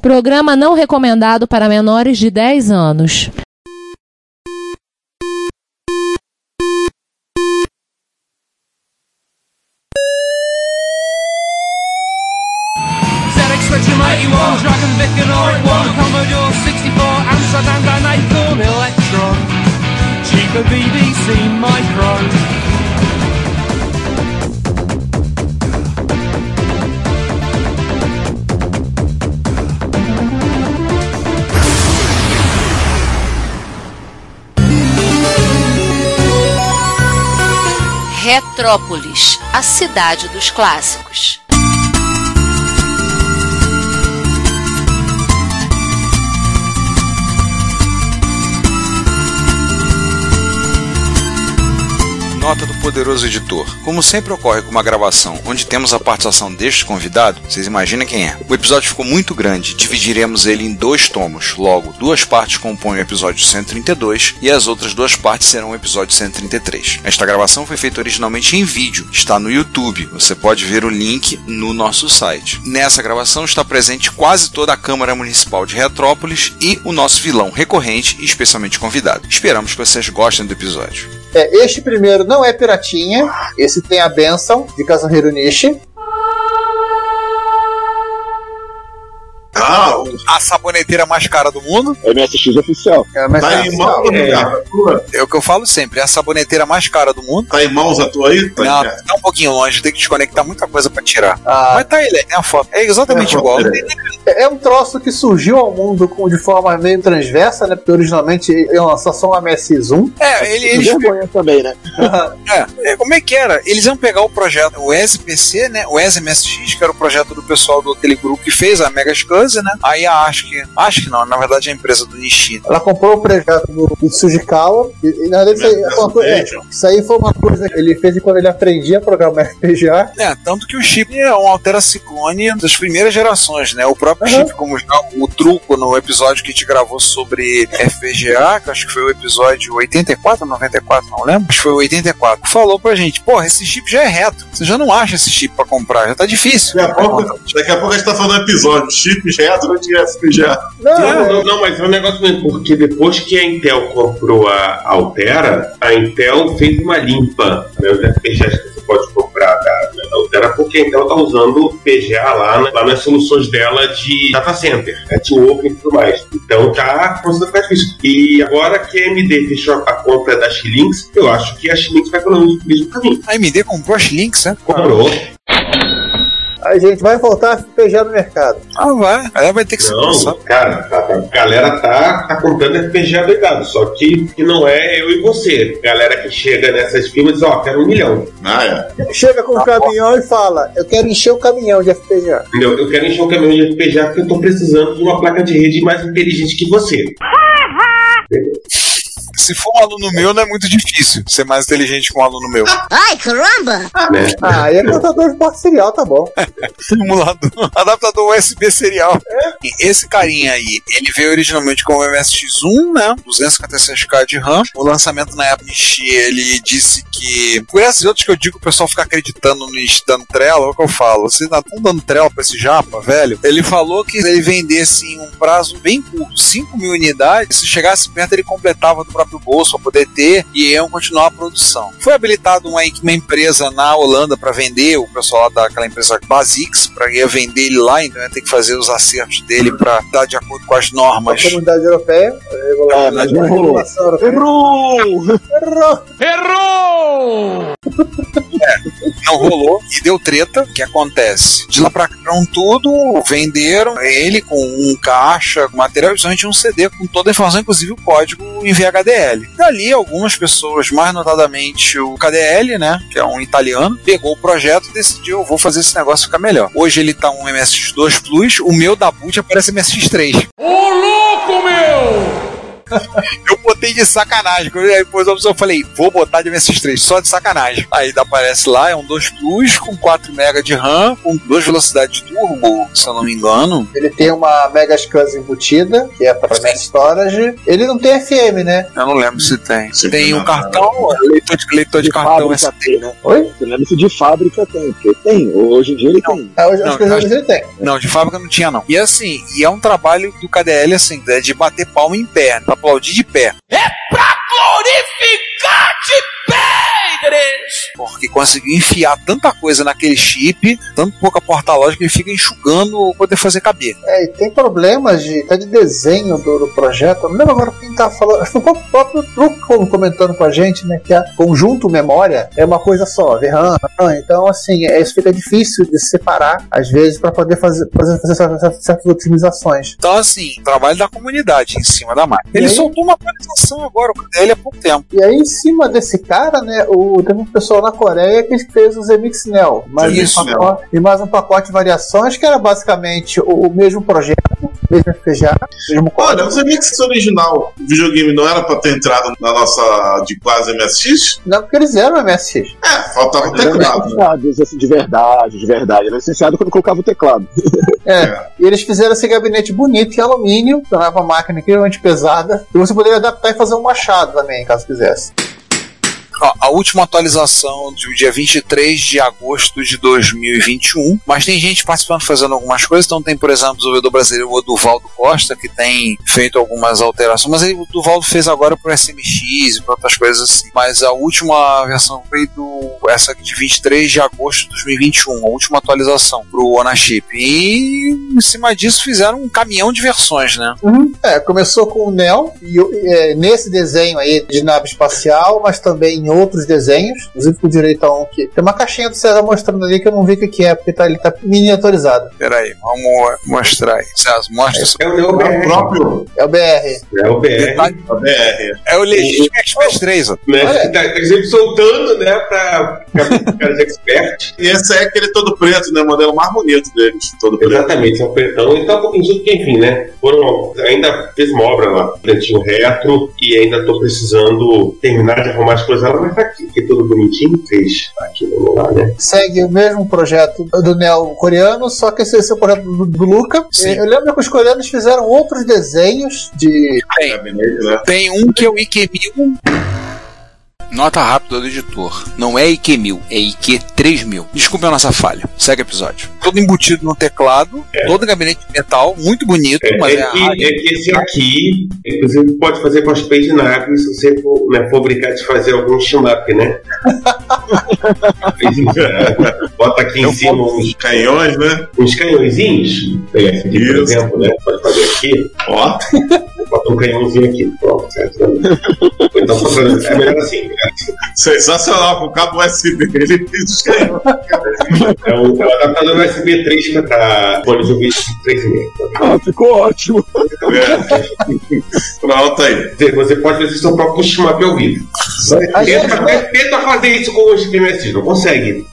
Programa não recomendado para menores de 10 anos. ZX81, Dragon Retrópolis, a cidade dos clássicos. Nota do poderoso editor. Como sempre ocorre com uma gravação onde temos a participação deste convidado, vocês imaginam quem é. O episódio ficou muito grande, dividiremos ele em dois tomos. Logo, duas partes compõem o episódio 132 e as outras duas partes serão o episódio 133. Esta gravação foi feita originalmente em vídeo, está no YouTube. Você pode ver o link no nosso site. Nessa gravação está presente quase toda a Câmara Municipal de Retrópolis e o nosso vilão recorrente e especialmente convidado. Esperamos que vocês gostem do episódio. É, este primeiro não é piratinha. Esse tem a benção de Kazuhiro Nishi. Ah, A saboneteira mais cara do mundo. MSX oficial. É, mas tá é em mãos oficial. é. a tua? É o que eu falo sempre, é a saboneteira mais cara do mundo. Tá em mãos a tua aí? Tá Não, tá um pouquinho longe, tem que desconectar muita coisa pra tirar. Ah, Mas tá aí, é a foto. É exatamente É igual. é um troço que surgiu ao mundo com, de forma meio transversa, né? Porque originalmente ia lançar só um MSX1. É, ele, eles. Vergonha também, né? É, é, como é que era? Eles iam pegar o projeto, o SPC, né? O SMSX, que era o projeto do pessoal do aquele grupo que fez a Mega Scuzzy, né? Aí a acho que. Acho que não, na verdade é a empresa do Nishida. Ela comprou o projeto do, do Sujikawa. E, e, na verdade, isso aí, foi uma coisa- é, isso aí foi uma coisa que ele fez quando ele aprendia a programar FPGA. É, tanto que o chip é um Altera Ciclone das primeiras gerações, né? O próprio Uhum. chip, como já o truco no episódio que a gente gravou sobre FPGA, que acho que foi o episódio 84 ou 94, não lembro? Acho que foi o 84. Falou pra gente, porra, esse chip já é reto. Você já não acha esse chip pra comprar, já tá difícil. Daqui a pouco, daqui a pouco a gente tá falando episódio. Chips retro Não, Não, é, não, não, mas é um negócio mesmo, porque depois que a Intel comprou a Altera, a Intel fez uma limpa né, os FPGAs que você pode comprar da, da Altera, porque a Intel tá usando PGA lá, na- lá nas soluções dela de data center, networking e tudo mais. Então tá começando a ficar difícil. E agora que a AMD fechou a conta da Xilinx, eu acho que a Xilinx vai pelo mesmo caminho. A AMD comprou as links, né? Comprou. A gente vai voltar a FPGA no mercado. Ah, vai. Aí vai ter que se Não, cara, tá- tá- a galera tá, tá comprando FPGA doidado, só que, que não é eu e você. Galera que chega nessas firmas diz, ó, quero um milhão. Ah, é. Chega com o caminhão e fala: Eu quero encher o caminhão de FPGA. Entendeu? Eu quero encher um caminhão de FPGA porque eu tô precisando de uma placa de rede mais inteligente que você. Se for um aluno meu, não é muito difícil ser mais inteligente que um aluno meu. Ai, caramba! Ah, aí é computador de porta serial, tá bom. Simulador, adaptador USB serial. E Esse carinha aí, ele veio originalmente com o MSX1, né? 256k de RAM. O lançamento na época, ele disse que. Por esses outros que eu digo, o pessoal fica acreditando no dando trela, é o que eu falo. Vocês não estão dando trela pra esse japa, velho? Ele falou que se ele vendesse em um prazo bem curto, 5 mil unidades, se chegasse perto, ele completava do próprio bolso pra poder ter e iam continuar a produção. Foi habilitado uma, uma empresa na Holanda para vender, o pessoal lá daquela empresa Basix, para ia vender ele lá, então ia ter que fazer os acertos dele para dar de acordo com as A normas. comunidade europeia, a regula- Ah, mas não a rolou. europeia. Errou! Errou! Não rolou e deu treta. O que acontece? De lá pra cá, tudo, venderam ele com um caixa, com material, principalmente um CD com toda a informação, inclusive o código em VHDL. Dali, algumas pessoas, mais notadamente o KDL, né, que é um italiano, pegou o projeto e decidiu, eu vou fazer esse negócio ficar melhor. Hoje ele tá um MSX2 Plus, o meu da boot aparece MSX3. Ô louco, meu! Eu botei de sacanagem. Quando Aí depois a eu falei, vou botar de MSX3, só de sacanagem. Aí aparece lá, é um 2 Plus com 4 MB de RAM, com 2 velocidades de turbo, se eu não me engano. Ele tem uma Mega SCSI embutida, que é para Mass Storage. Ele não tem FM, né? Eu não lembro se tem. Sim, tem não, um cartão, leitor de, leitor de De cartão fábrica SD. tem, né? Oi? Você lembra se de fábrica tem, porque tem. Hoje em dia ele tem. Ah, eu Não, acho que eu hoje ele tem. Não, de fábrica não tinha, não. E assim, e é um trabalho do KDL, assim, é de bater palma em pé, pra aplaudir de pé. Glorificar de pé, igreja! Porque conseguiu enfiar tanta coisa naquele chip, tanto pouca porta lógica, ele fica enxugando o poder fazer caber. É, e tem problemas de, até de desenho do, do projeto. Eu não lembro agora quem tava falando. Acho que foi o próprio Truco comentando com a gente, né? Que a conjunto memória é uma coisa só, RAM. Então, assim, é, isso fica difícil de separar, às vezes, para poder fazer, fazer, fazer certas- certas otimizações. Então, assim, trabalho da comunidade em cima da máquina. Ele aí? soltou uma atualização agora, o KDL há pouco tempo. E aí, em cima desse cara, né, o, teve um pessoal na Coreia que fez o Zemix Neo. Mais Isso, um pacote, e mais um pacote de variações, que era basicamente o, o mesmo projeto, mesmo FPGA, mesmo Olha, o Zemix original, o videogame não era pra ter entrado na nossa de quase MSX? Não, porque eles eram MSX. É, faltava o teclado. né? assim, de verdade, de verdade. Era licenciado quando colocava o teclado. É. E eles fizeram esse gabinete bonito em alumínio, tornava a máquina incrivelmente pesada, e você poderia adaptar e fazer um machado também, caso quisesse. A última atualização do dia 23 de agosto de 2021. Mas tem gente participando, fazendo algumas coisas. Então tem, por exemplo, o desenvolvedor brasileiro o Duvaldo Costa, que tem feito algumas alterações. Mas aí o Duvaldo fez agora pro SMX e para outras coisas assim. Mas a última versão foi do essa de 23 de agosto de 2021. A última atualização pro Onachip. E em cima disso fizeram um caminhão de versões, né? É, começou com o Neo, e o- é, nesse desenho aí de nave espacial, mas também em outros desenhos, inclusive com direito a um que. Tem uma caixinha do César mostrando ali que eu não vi o que, que é, porque tá, ele tá miniaturizado. Peraí, vamos mostrar aí. César, mostra isso. É o Neo É o BR. próprio É o BR. É o BR. Detalhe, a BR. É o legítimo Express 3, ó. Né? Olha. Que tá, tá sempre soltando, né? Pra ficar cara de expert. E esse é aquele todo preto, né? O modelo mais bonito deles. Todo preto. Exatamente, é um pretão. E tá um pouquinho disso, porque, enfim, né? Foram, ainda fez uma obra lá, plantinho retro, e ainda tô precisando terminar de arrumar as coisas lá, mas tá aqui, que tudo bonitinho, fez aqui, vamos lá, né? Segue o mesmo projeto do Neo coreano, só que esse, esse é o projeto do, do Luca. Sim. Eu lembro que os coreanos fizeram outros desenhos de. Né? Tem um que é o IQ1000. Nota rápida do editor. Não é IQ1000, é IQ3000. Desculpe a nossa falha. Segue o episódio. Todo embutido no teclado, todo gabinete de metal, muito bonito, É, mas é, é que, é que esse aqui, inclusive, pode fazer com as page naves se você for, né, for brincar de fazer algum shmup, né? Bota aqui em cima uns, Canhões, né? uns canhõezinhos. Pegar esse aqui, por exemplo, né? Pode fazer aqui. Ó, Bota um canhãozinho aqui. Pronto, certo? Ou então, é melhor assim. sensacional. Com o cabo USB, ele. É o, é o adaptador USB 3 para fone de ouvido 3,5. Ah, ficou ótimo. É. Pronto aí. Você pode fazer seu próprio shmup ao vivo. Tenta, tenta fazer isso com os PMS, não consegue.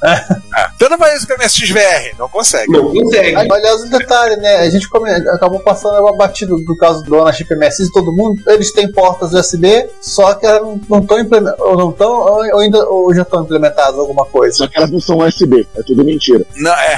Tenta fazer isso com a MSX VR, não consegue. Não consegue. Aliás, um detalhe, né? A gente come- acabou passando uma batida do caso do Onachip MSX, todo mundo. Eles têm portas USB, só que elas não estão implementadas, ou não estão, ou, ainda ou já estão implementadas alguma coisa. Só que elas não são USB, é tudo mentira. Não, é,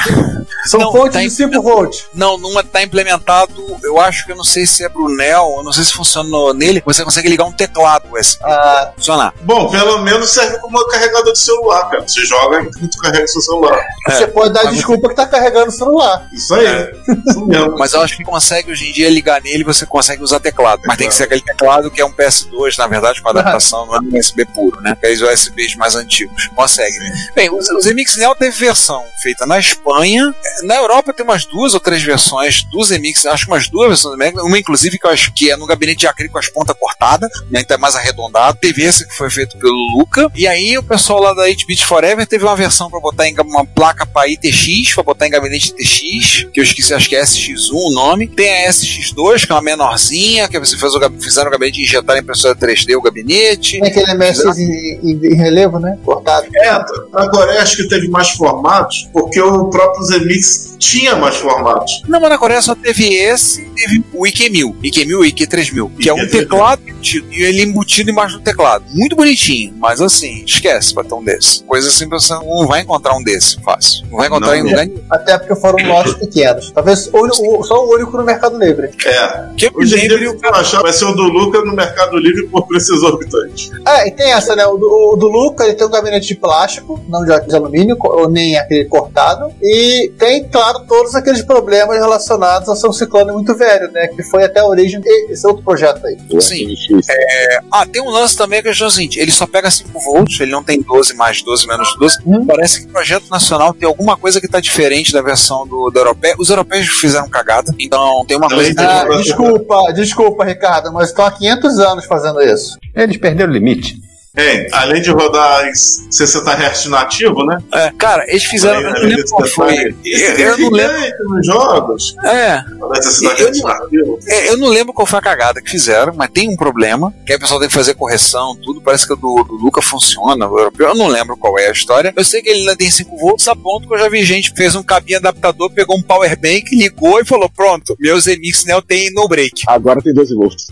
São Não, fontes tá de 5 volts. não, não está implementado. Eu acho que eu não sei se é pro Neo, eu não sei se funciona no- nele. Você consegue ligar um teclado USB. Ah, Funcionar. Bom, pelo menos serve como carregador de celular, cara. Você joga e tu carrega seu celular. você pode dar desculpa que tá carregando o celular. Isso aí. Isso mesmo. Mas eu acho que consegue hoje em dia ligar nele você consegue usar teclado. Mas tem que ser aquele teclado que é um PS2, na verdade, com adaptação, não é um USB puro, né? Aqueles USBs mais antigos. Consegue. Bem, os, os MX Neo teve versão feita na Espanha. Na Europa tem umas duas ou três versões dos MX, acho que umas duas versões do MX, uma inclusive que eu acho que é no gabinete de acrílico com as pontas cortadas, né? Então é mais arredondado. Teve esse que foi feito pelo Luca. E aí o pessoal lá da 8-Bit Forever teve uma versão pra botar em uma placa para ITX, pra botar em gabinete TX, que eu esqueci, acho que é SX1 o nome. Tem a SX2, que é uma menorzinha, que você fez o, gab- fizeram o gabinete e injetaram em impressora 3D o gabinete. Tem aquele MSX em, em- em relevo, né? Cortado. É, a Coreia acho que teve mais formatos, porque o próprio Zemix tinha mais formatos. Não, mas na Coreia só teve esse e teve o IQ1000. IQ1000 e IQ3000. Que é um IQ3000. teclado embutido, e ele embutido embaixo do teclado. Muito bonitinho, mas assim, esquece pra ter um desse. Coisa assim, você não vai encontrar um desse fácil. Não vai encontrar Não em lugar nenhum. Até porque foram lotes pequenos. Talvez o, o- só o único no Mercado Livre. É. Que Hoje em dia, o que eu achar vai ser o do Luca no Mercado Livre por preço exorbitante. É, e tem essa, né? O do, o do Luca, ele tem um gabinete de plástico, não de, de alumínio, ou nem aquele cortado. E tem, claro, todos aqueles problemas relacionados ao seu ciclone muito velho, né? Que foi até a origem desse outro projeto aí. Sim. MX. Ah, tem um lance também que é o seguinte: ele só pega 5 volts, ele não tem 12 mais 12 menos 12. Hum. Parece que o projeto nacional tem alguma coisa que tá diferente da versão do, do europeu. Os europeus fizeram cagada, então tem uma coisa Ah, desculpa, desculpa, Ricardo, mas estão há 500 anos fazendo isso. Eles perderam o limite. É, além de rodar em 60 Hz nativo, né? É, cara, eles fizeram. Eu não lembro qual foi. Eu, eu não lembro. Nos jogos. É, 60 Eu nativo. é, eu não lembro qual foi a cagada que fizeram, mas tem um problema. Que aí o pessoal tem que fazer correção, tudo. Parece que o do, do Luca funciona, o europeu. Eu não lembro qual é a história. Eu sei que ele ainda tem 5 volts, a ponto que eu já vi gente que fez um cabinho adaptador, pegou um power bank, ligou e falou: Pronto, meu Zemix Neo tem no break. Agora tem 12 volts.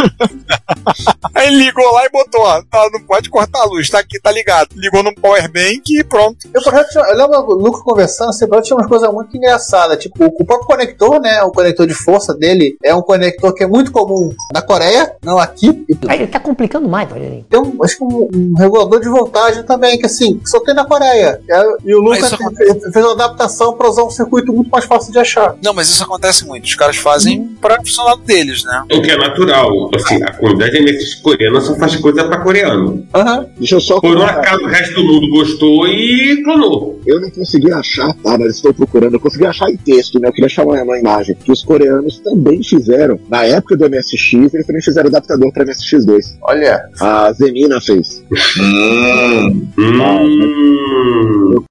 Aí ligou lá e botou: ó, tá, não pode cortar a luz, tá aqui, tá ligado. Ligou no power bank e pronto. Eu, por exemplo, tinha- eu lembro o Luca conversando, sempre tinha umas coisas muito engraçadas. Tipo, o próprio conector, né? O conector de força dele é um conector que é muito comum na Coreia, não aqui. E Aí ele tá complicando mais, Rogerinho. tem um, acho que um, um regulador de voltagem também, que assim, que só tem na Coreia. É, E o Luca Mas isso fe- fe- fez uma adaptação para usar um circuito muito mais fácil de achar. Não, mas isso acontece muito. Os caras fazem pra funcionar deles, né? O que é natural. Assim, a comunidade MSX coreana só faz coisa pra coreano. Aham. Deixa eu só Por um acaso o resto do mundo gostou e clonou. Eu não consegui achar, tá? Mas estou procurando. Eu consegui achar em texto, né? Eu queria achar uma, uma imagem. Que os coreanos também fizeram, na época do MSX, eles também fizeram adaptador para MSX2. Olha. A Zemina fez. Hum. Hum.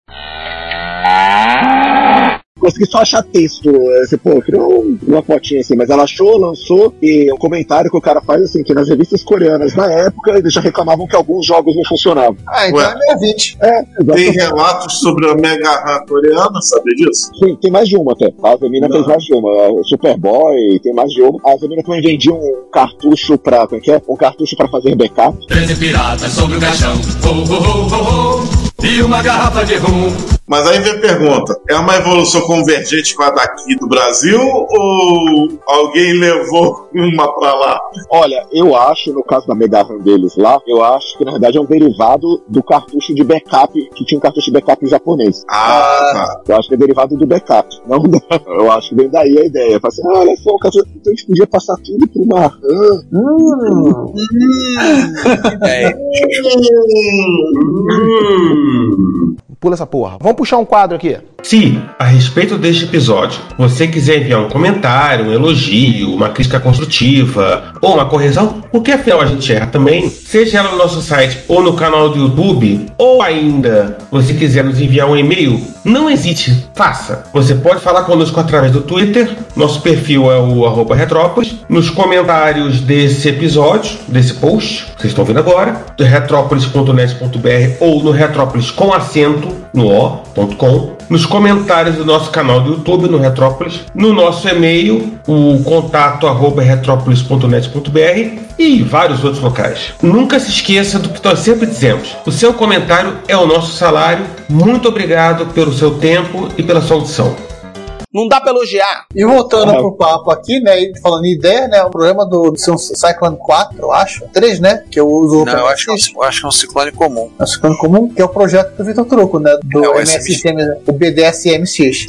Consegui só achar texto. é, Assim, pô, criou um- uma fotinha assim, mas ela achou, lançou, e um comentário que o cara faz assim, que nas revistas coreanas, na época, eles já reclamavam que alguns jogos não funcionavam. Ah, então Ué. é meia 20. É, Tem exatamente. relatos sobre a Mega RAM coreana, sabe disso? Tem, tem mais de uma até. A Zemina Não. fez mais de uma. O Superboy tem mais de uma. A Zemina também vendia um cartucho pra. Como é que é? Um cartucho pra fazer backup. Treze piratas sobre o caixão. Oh, oh, oh, oh, oh. E uma garrafa de rum. Mas aí vem a pergunta: é uma evolução convergente com a daqui do Brasil ou alguém levou uma pra lá? Olha, eu acho, no caso da Mega RAM deles lá, eu acho que na verdade é um derivado do cartucho de backup, que tinha um cartucho de backup japonês. Ah, tá. Eu acho que é derivado do backup. Não Eu acho que vem daí a ideia. Fala assim, ah, olha só, o cartucho, então a gente podia passar tudo por uma RAM. Hum. É, Hum. Pula essa porra. Vamos puxar um quadro aqui. Se, a respeito deste episódio, você quiser enviar um comentário, um elogio, uma crítica construtiva ou uma correção, porque afinal a gente erra também, seja ela no nosso site ou no canal do YouTube, ou ainda você quiser nos enviar um e-mail, não hesite, faça. Você pode falar conosco através do Twitter, nosso perfil é o Retrópolis, nos comentários desse episódio, desse post, que vocês estão vendo agora, retrópolis.net.br ou no Retrópolis com acento no o.com, nos comentários do nosso canal do YouTube no Retrópolis, no nosso e-mail, o contato arroba retrópolis.net.br e vários outros locais. Nunca se esqueça do que nós sempre dizemos: o seu comentário é o nosso salário. Muito obrigado pelo seu tempo e pela sua audição. Não dá pra elogiar. E voltando Ah. pro papo aqui, né? e Falando em ideia, né? O problema do, do seu Cyclone 4, eu acho. 3, né? Que eu uso não, eu acho, que é um- eu acho que é um ciclone comum. É o Cyclone comum, que é o projeto do Vitor Truco, né? Do É o MSX, o BDSMX.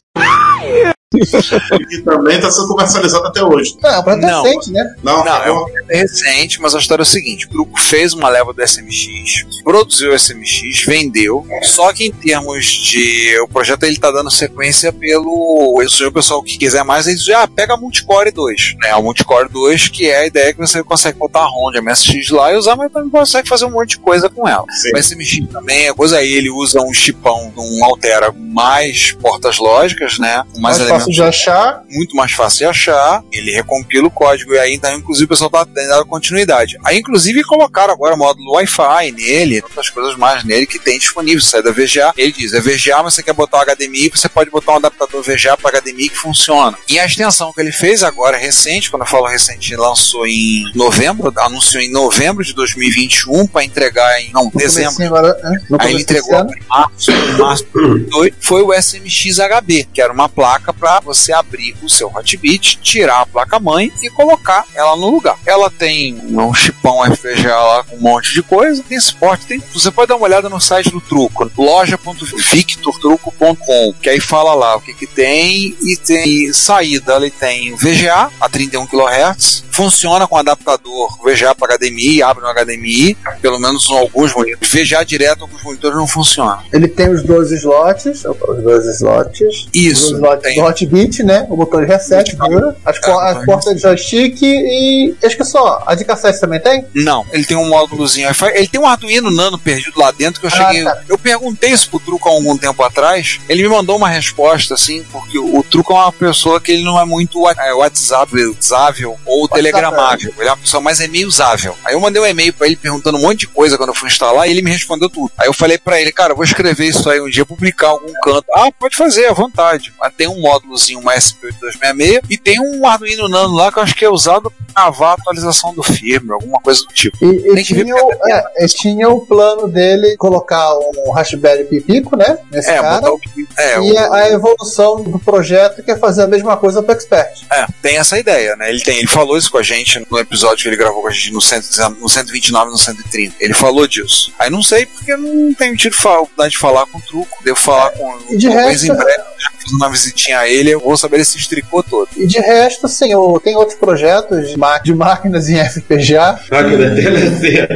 Que também está sendo comercializado até hoje. Não, é um projeto Não. recente, né? Não, Não, é um é recente, mas a história é o seguinte: o grupo fez uma leva do SMX, produziu o SMX, vendeu. Só que em termos de. O projeto ele tá dando sequência pelo. Se o pessoal que quiser mais, ele diz: ah, pega a Multicore 2. Né? A Multicore 2, que é a ideia que você consegue botar a de MSX lá e usar, mas também consegue fazer um monte de coisa com ela. Sim. O SMX também é coisa aí, ele usa um chipão, um altera mais portas lógicas, né? Com mais, Mais fácil de achar. muito mais fácil de achar, ele recompila o código e aí então inclusive o pessoal tá dando continuidade. Aí inclusive colocaram agora o módulo Wi-Fi nele, outras coisas mais nele que tem disponível, sai da VGA. Ele diz, é VGA, mas você quer botar o HDMI, você pode botar um adaptador VGA para HDMI que funciona. E a extensão que ele fez agora, recente, quando eu falo recente, lançou em novembro, anunciou em novembro de 2021 para entregar em, não, No dezembro agora? No Aí ele entregou em março, em março de 2002, foi o SMX HB, que era uma placa para você abrir o seu Hotbit, tirar a placa-mãe e colocar ela no lugar. Ela tem um chipão FPGA lá com um monte de coisa, tem suporte, tem, você pode dar uma olhada no site do Truco, loja.victortruco.com, que aí fala lá o que que tem e tem saída, ele tem VGA a 31 kHz, funciona com adaptador VGA para HDMI, abre no HDMI, pelo menos em alguns monitores. VGA direto, alguns monitores não funcionam. Ele tem os 12 slots, os 12 slots. Isso, Os slots tem. do Hotbit, né? O botão de reset, dura. As, É, por- botão as portas de joystick e. Acho que só. A de cassete também tem? Não, ele tem um módulozinho Wi-Fi. Ele tem um Arduino Nano perdido lá dentro que eu Ah, cheguei. tá. Eu perguntei isso pro Truco há algum tempo atrás. Ele me mandou uma resposta, assim, porque o, o Truco é uma pessoa que ele não é muito é, WhatsApp usável ou telegramável. Ele é uma pessoa mais e-mail usável. Aí eu mandei um e-mail pra ele perguntando um monte de coisa quando eu fui instalar e ele me respondeu tudo. Aí eu falei pra ele, cara, eu vou escrever isso aí um dia, publicar algum canto. Ah, pode fazer, à vontade. Mas tem um módulozinho, uma SP8266 e tem um Arduino Nano lá que eu acho que é usado pra gravar a atualização do firmware, alguma coisa do tipo. E, e Tem que ver tinha, o, é, e tinha o plano dele colocar um Raspberry Pipico, né? Nesse É, cara. o. É, E o- a, a evolução do projeto que é fazer a mesma coisa pro Expert. é, tem essa ideia, né? Ele, tem, ele falou isso com a gente no episódio que ele gravou com a gente no, 119, no 129 e no 130. Ele falou disso. Aí não sei porque eu não tenho tido oportunidade de falar com o truco. Devo falar com e de resto- em breve, já fiz uma visitinha a ele, eu vou saber esse estricou todo. E de resto, sim, o- tem outros projetos de, ma- de máquinas em FPGA, Máquina TLC.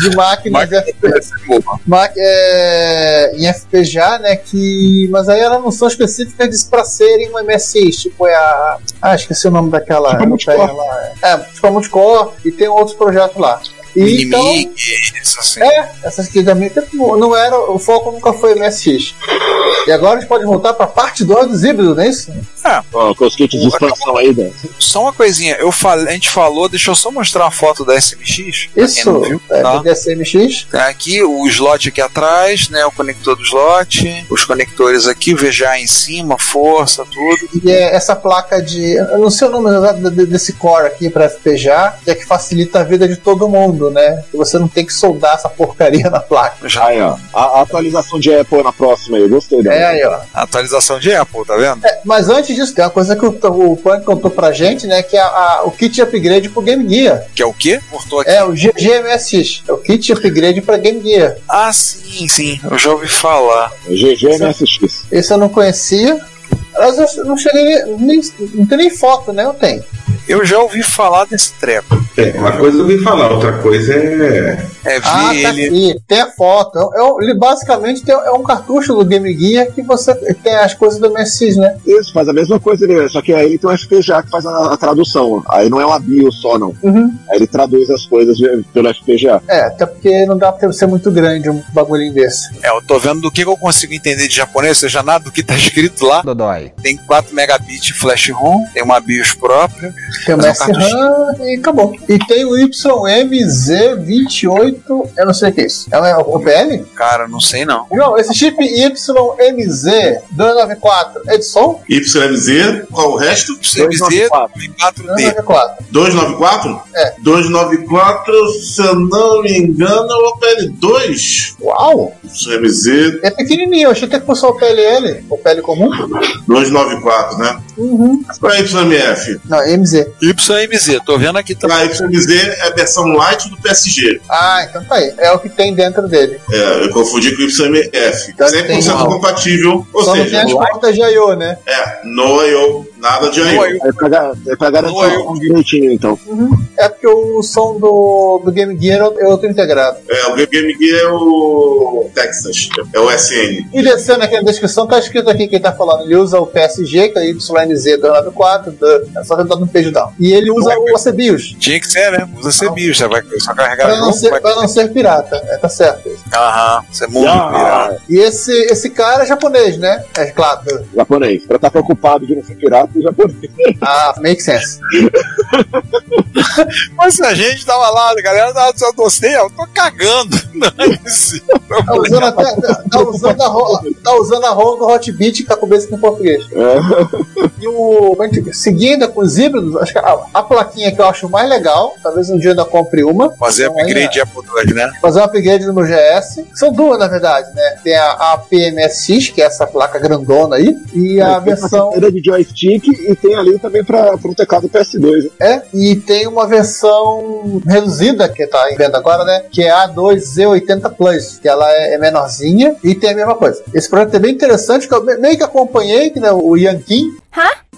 de máquinas Boa. ma- é, em FPGA, né? Que. Mas aí elas não são específicas para serem um MSX, tipo é a. Ah, esqueci o nome daquela. Tipo a Multicore. lá. É, tipo a Multicore, e tem outros projetos lá. E, então, Inimigo, isso assim. É, essas que também tipo, não era, o foco nunca foi MSX. E agora a gente pode voltar pra parte 2 dos híbridos, não é isso? Ó, com os kits de expansão aí, Dan. Só uma coisinha, eu falei, a gente falou, deixa eu só mostrar a foto da SMX. Isso, viu, é, tá? do DSMX. Tem aqui o slot aqui atrás, né? O conector do slot, os conectores aqui, o VGA em cima, força, tudo. E é essa placa de. Eu não sei o nome exato de- desse core aqui pra FPGA, que é que facilita a vida de todo mundo, né? Que você não tem que soldar essa porcaria na placa. Já Aí, ó. A, a atualização de Apple na próxima aí, eu gostei dela. É aí, ó. a atualização de Apple, tá vendo? É, mas antes disso, tem uma coisa que o, o Punk contou pra gente, né? Que é a- a- o kit de upgrade pro Game Gear. Que é o quê? Cortou aqui. É o G- GMSX. É o kit de upgrade pra Game Gear. Ah, sim, sim. Eu já ouvi falar. GG MSX. Esse eu não conhecia. Mas eu não cheguei nem. Não tem nem foto, né? Eu tenho. Eu já ouvi falar desse treco. É, uma coisa eu ouvi falar, outra coisa é. É, vi Ah, tá ele. aqui. Tem a foto. É um- ele basicamente tem, é um cartucho do Game Gear que você tem as coisas do MSX, né? Isso, faz a mesma coisa, ele, só que aí ele tem um FPGA que faz a, a tradução. Aí não é uma BIOS só, não. Uhum. Aí ele traduz as coisas pelo FPGA. É, até porque não dá pra ser muito grande um bagulhinho desse. É, eu tô vendo do que eu consigo entender de japonês, seja, nada do que tá escrito lá. Dodói. Tem 4 megabits de flash ROM, tem uma BIOS própria. Tem o Mas é e acabou. E tem o YMZ28, eu não sei o que é isso. É o OPL? Cara, não sei não. Não, esse chip YMZ294 é de som? YMZ, qual o resto? CMZ 294. 4D. 294. 294? É. 294, se eu não me engano, é o PL2. Uau! YMZ É pequenininho, eu achei que fosse o OPLL. OPL comum? 294, né? Uhum. Qual é YMF? Não, MZ. YMZ, tô vendo aqui também. Ah, YMZ é a versão light do PSG. Ah, então tá aí. É o que tem dentro dele. É, eu confundi com o YMF. Então 100% tem- compatível, ou Só não tem seja, as portas de I.O., né? é, no I.O. Nada de aí. É pra, é pra garantir um direitinho, então. É porque o som do, do Game Gear é outro integrado. É, o Game Gear é o Texas, é o SN. E descendo aqui na descrição, tá escrito aqui quem tá falando. Ele usa o PSG, que é YNZ294, é só tentar no page down. E ele usa o OCBIOS, Tinha que ser, né? Usa CBIOS, você vai só carregar pra não, ser, vai... pra não ser pirata. É, tá certo. Aham, você é muito pirata. E esse, esse cara é japonês, né? É claro. japonês. Pra estar preocupado de não ser pirata, o japonês. Ah, make sense. Mas a gente tava lá, a galera tava dizendo, você, eu tô cagando. Tá usando, até, tá, tá usando a, tá usando a ROM do Hotbit com a cabeça em português. É. E o. Seguindo com os híbridos, acho que a, a plaquinha que eu acho mais legal, talvez um dia eu ainda compre uma. Fazer Então, upgrade de Apple II, né? fazer um upgrade no meu GS. São duas, na verdade, né? Tem a, a PMSX, que é essa placa grandona aí, e a Tem versão. cadeira de joystick e tem ali também pra, pra um teclado PS2. É, e tem uma versão reduzida que tá em venda agora, né? Que é a A2Z80 Plus, que ela é, é menorzinha e tem a mesma coisa. Esse projeto é bem interessante, que eu me- meio que acompanhei, que, né, o Yankin.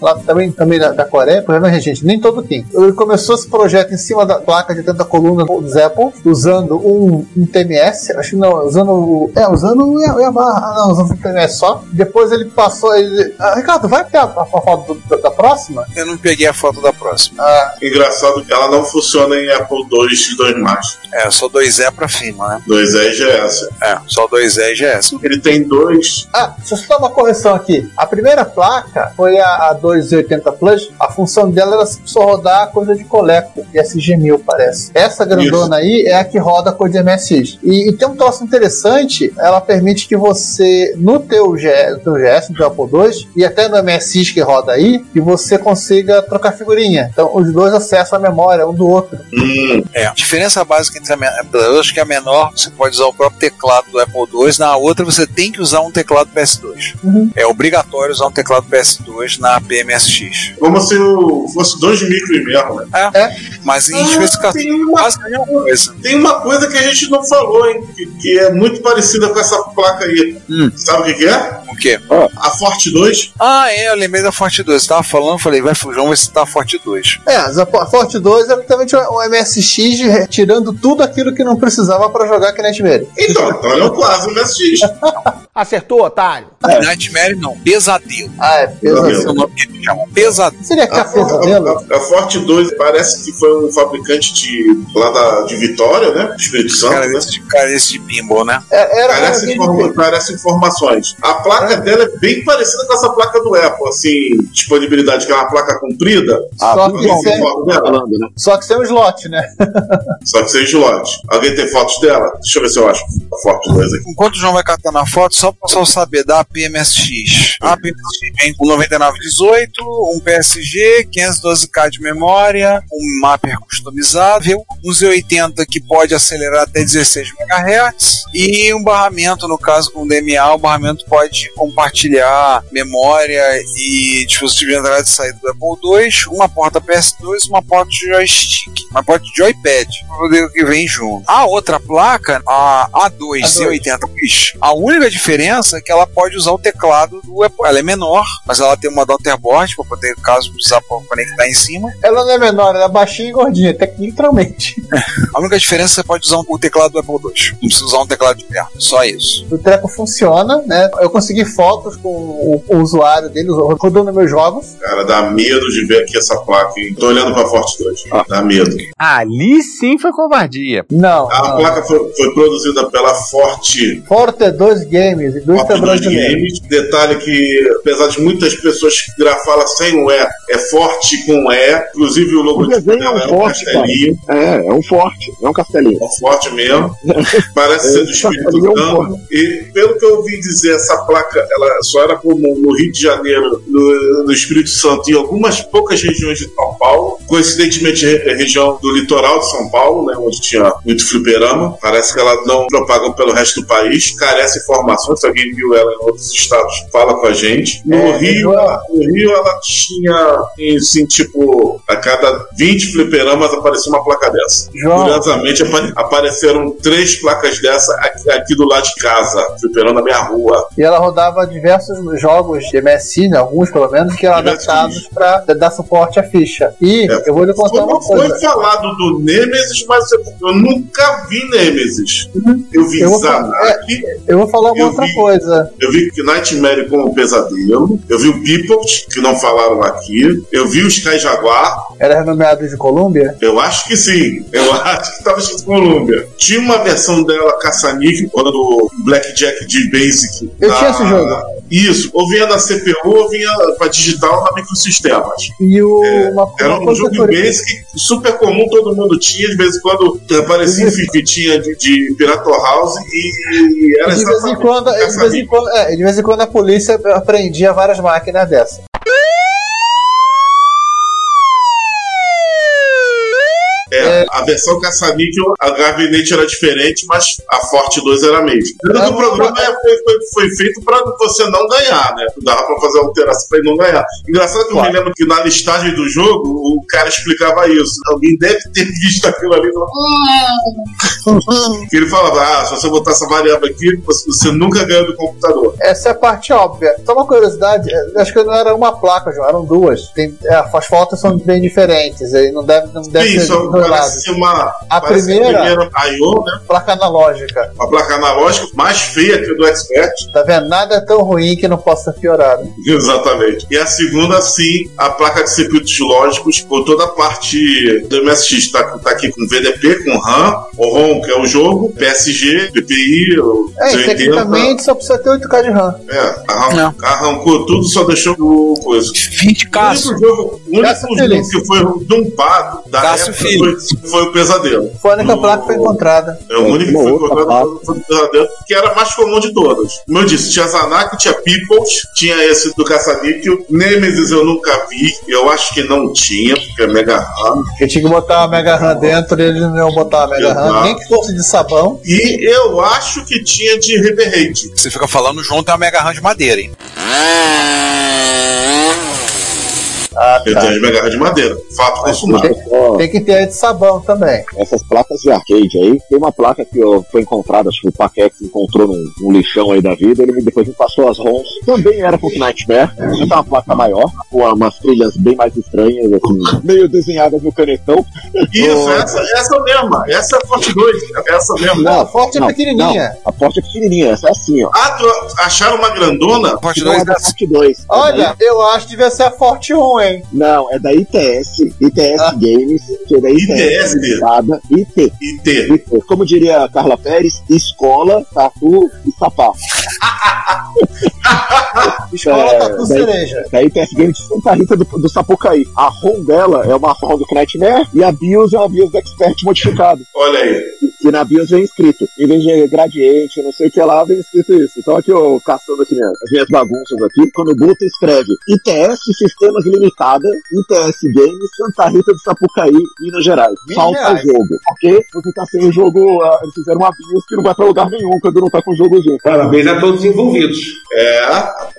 Lá também, também da, da Coreia, por exemplo, gente, nem todo Kim. Ele começou esse projeto em cima da placa de 80 colunas dos Apple, usando um, um TMS, acho que não, usando o. É, usando o Ya- Yamaha, ah, não, usando o TMS só. Depois ele passou. Ele, ah, Ricardo, vai ter a, a, a foto do- da, da próxima? Eu não peguei a foto da próxima. Ah, Engraçado que ela não funciona em Apple II e 2 mais. É, só 2E pra cima, né? 2E e GS. É, só 2E e GS. Ele tem dois. Ah, deixa eu só dar uma correção aqui. A primeira placa foi a, a 280 Plus. A função dela era só rodar coisa de Collector, SG1000 parece. Essa grandona aí é a que roda com de MSX. E, e tem um troço interessante, ela permite que você, no teu, G, no teu GS, no teu Apple II, e até no MSX que roda aí, que você consiga trocar figurinha. Então, os dois acessam a memória um do outro. Hum, É. A diferença básica entre a eu acho que a menor você pode usar o próprio teclado do Apple II, na outra você tem que usar um teclado PS2. Uhum. É obrigatório usar um teclado PS2 na PMSX. como se o- fosse dois micros mesmo, né? Mas em Ah, especificação tem uma quase a mesma coisa. Tem uma coisa que a gente não falou, hein? Que, que é muito parecida com essa placa aí. Hum. Sabe o que, que é? O quê? A Forte 2. Ah, é, eu lembrei da Forte 2. Você tava falando, falei, vai João vai citar a Forte 2. É, a Forte 2 é literalmente um MSX retirando tudo aquilo que não precisava para jogar Nightmare. Então, então ele é o quase MSX. Acertou, otário. Nightmare não, Pesadelo. Ah, é, Pesadelo. Esse é o nome que eles chamam. Pesadelo. Seria A, que pesadelo? a, a Forte 2 parece que foi um fabricante de, lá da, de Vitória, né? Espírito Santo, Cara né? desse, cara desse de pinball, né? É, Era, era Parece, informa- parece informações. A placa dela é bem parecida com essa placa do Apple, assim, disponibilidade, que é uma placa comprida. Só Ah, que Alguém tem sem- foto dela? falando, né? Só que sem um slot, né? Só que sem slot. Alguém tem fotos dela? Deixa eu ver se eu acho a Forte 2 aqui. Enquanto o João vai catando a foto, só para o pessoal saber da PMSX. A PMSX vem com 9918, um PSG, 512K de memória, um mapper customizado, um Z80 que pode acelerar até 16 MHz e um barramento, no caso com DMA, o barramento pode compartilhar memória e dispositivo de entrada e saída do Apple II, uma porta PS2 uma porta de joystick, uma porta de joypad, para poder que vem junto. A outra placa, a A2 Z80 Plus, a única diferença é que ela pode usar o teclado do Apple. Ela é menor, mas ela tem uma daughterboard para poder, caso precisar conectar em cima. Ela não é menor, ela é baixinha e gordinha, até literalmente. A única diferença é que você pode usar o teclado do Apple II. Não precisa usar um teclado de perto, só isso. O treco funciona, né? Eu consegui fotos com o, o usuário dele rodando meus jogos. Cara, dá medo de ver aqui essa placa, hein? Tô olhando pra Forte 2. Dá medo. Ali sim foi covardia. Não, A não. placa foi, foi produzida pela Forte Forte 2 Indústria Forte 2 brasileira. Detalhe que, apesar de muitas pessoas grafá-la sem o E, é forte com E. Inclusive o O logotipo desenho é um é um forte, cara. castelinho. É, é um forte, é um castelinho. É um forte mesmo. Parece ser do Espírito é Santo. E pelo que eu ouvi dizer, essa placa ela só era comum no Rio de Janeiro, no, no Espírito Santo e em algumas poucas regiões de São Paulo. Coincidentemente, é região do litoral de São Paulo, né, onde tinha muito fliperama. Parece que ela não propaga pelo resto do país. Carece informações. Se alguém viu ela em outros estados, fala com a gente. No É, Rio, ela- no Rio, ela tinha, assim, tipo, a cada 20 fliperamas aparecia uma placa dessa. João. Curiosamente, apa- apareceram três placas dessa aqui, aqui do lado de casa, fliperando na minha rua. E ela rodava diversos jogos de MSI, né, alguns pelo menos, que eram Diversos. adaptados para dar suporte à ficha. E É. eu vou lhe contar Foi, uma foi coisa. falado do Nemesis, mas eu, eu nunca vi Nemesis. Eu vi Eu vou falar- Zanak, Eu vou falar uma Eu vi. coisa. eu vi Nightmare com o Pesadelo, eu vi o People, que não falaram aqui, eu vi o Sky Jaguar, Era renomeado de Colômbia. eu acho que sim, eu acho que estava escrito Columbia. Tinha uma versão dela caça-níquel, quando do Blackjack de Basic. Eu na- tinha esse jogo. Isso, ou vinha na CPU ou vinha para digital na microsistemas. E o, É, uma, Era um jogo de. Basic super comum, todo mundo tinha, de vez em quando aparecia em fitinha de, de Pirata House e era E de vez em quando, de vez em quando, é, de vez em quando a polícia apreendia várias máquinas dessas. É, a versão caça-níquel, a gabinete era diferente, mas a Forte 2 era a mesma. Tudo É, do programa é- foi, foi, foi feito pra você não ganhar, né? Dava pra fazer alteração pra ele não ganhar. Engraçado que eu me lembro que na listagem do jogo, o cara explicava isso. Alguém deve ter visto aquilo ali e falou, "Hum." que ele falava, ah, se você botar essa variável aqui, você, nunca ganha do computador. Essa é a parte óbvia. Só uma curiosidade, é, acho que não era uma placa, João, eram duas. Tem, é, as fotos são bem diferentes, aí não deve, não deve Sim, ser enrolado. Parece uma, A parece primeira- a primeira I.O., né? Placa analógica. Uma placa analógica mais feia que a do Expert. Tá vendo? Nada é tão ruim que não possa piorar. Né? Exatamente. E a segunda, sim, a placa de circuitos lógicos, com toda a parte do MSX. Tá, tá aqui com VDP, com RAM, o ROM, que é o jogo, PSG, PPI, o É, 80. tecnicamente só precisa ter 8K de RAM. É, arran- arrancou tudo, só deixou o coisa. 20 O único jogo, o único jogo que foi dumpado da Cássio época Filho. foi, foi o Pesadelo. Foi a única No- placa que foi encontrada. É o único que foi encontrado foi o Pesadelo, que era a mais comum de todas. Como eu disse, tinha Zanak, tinha Peoples, tinha esse do Caça-Níquel. Nemesis eu nunca vi, eu acho que não tinha, porque é Mega RAM. Porque tinha que botar uma Mega RAM dentro e eles não iam botar uma Mega RAM, nem que fosse de sabão. E eu acho que tinha de Reverrate. Você fica falando, o João tem uma Mega RAM de madeira, hein? Ah, Eu tá. tenho de Mega RAM de madeira. Fato consumado. Ó, Tem que ter a de sabão também. essas placas de arcade aí, tem uma placa que ó, foi encontrada, acho que o Paquex encontrou num, num lixão aí da vida, ele depois me passou as ROMs, também era com Nightmare, só que é uma placa maior, com umas trilhas bem mais estranhas, assim, meio desenhadas no canetão. Isso, essa, essa mesma. Essa é a Forte 2. Essa mesma. Não, a forte é pequenininha. não, a Forte é pequenininha, essa é assim, ó. Ah, tu acharam uma grandona? Forte Que não 2 é da. Forte 2. é Olha, eu acho que devia ser a Forte 1, hein? Não, é da ITS, ITS Ah. Games, que é da ITS, ITS. limitada, IT. IT. IT. Como diria a Carla Pérez, escola, tatu e sapato. Escola É, Tatu daí- Cereja. Da ITS Games de Santa Rita do, do Sapucaí. A ROM dela é uma ROM do Nightmare e a BIOS é uma BIOS Expert modificada. Olha aí. E na BIOS vem escrito, em vez de gradiente, não sei o que lá, vem escrito isso. Então aqui eu caçando aqui minhas, as minhas bagunças aqui, quando boota escreve ITS Sistemas Limitada, ITS Games, Santa Rita do Sapucaí, Minas Gerais. Minas Falta Gerais. jogo, ok? Você tá sem o jogo, ah, eles fizeram uma BIOS que não vai pra lugar nenhum quando não tá com o jogozinho. Parabéns a todos os envolvidos. É.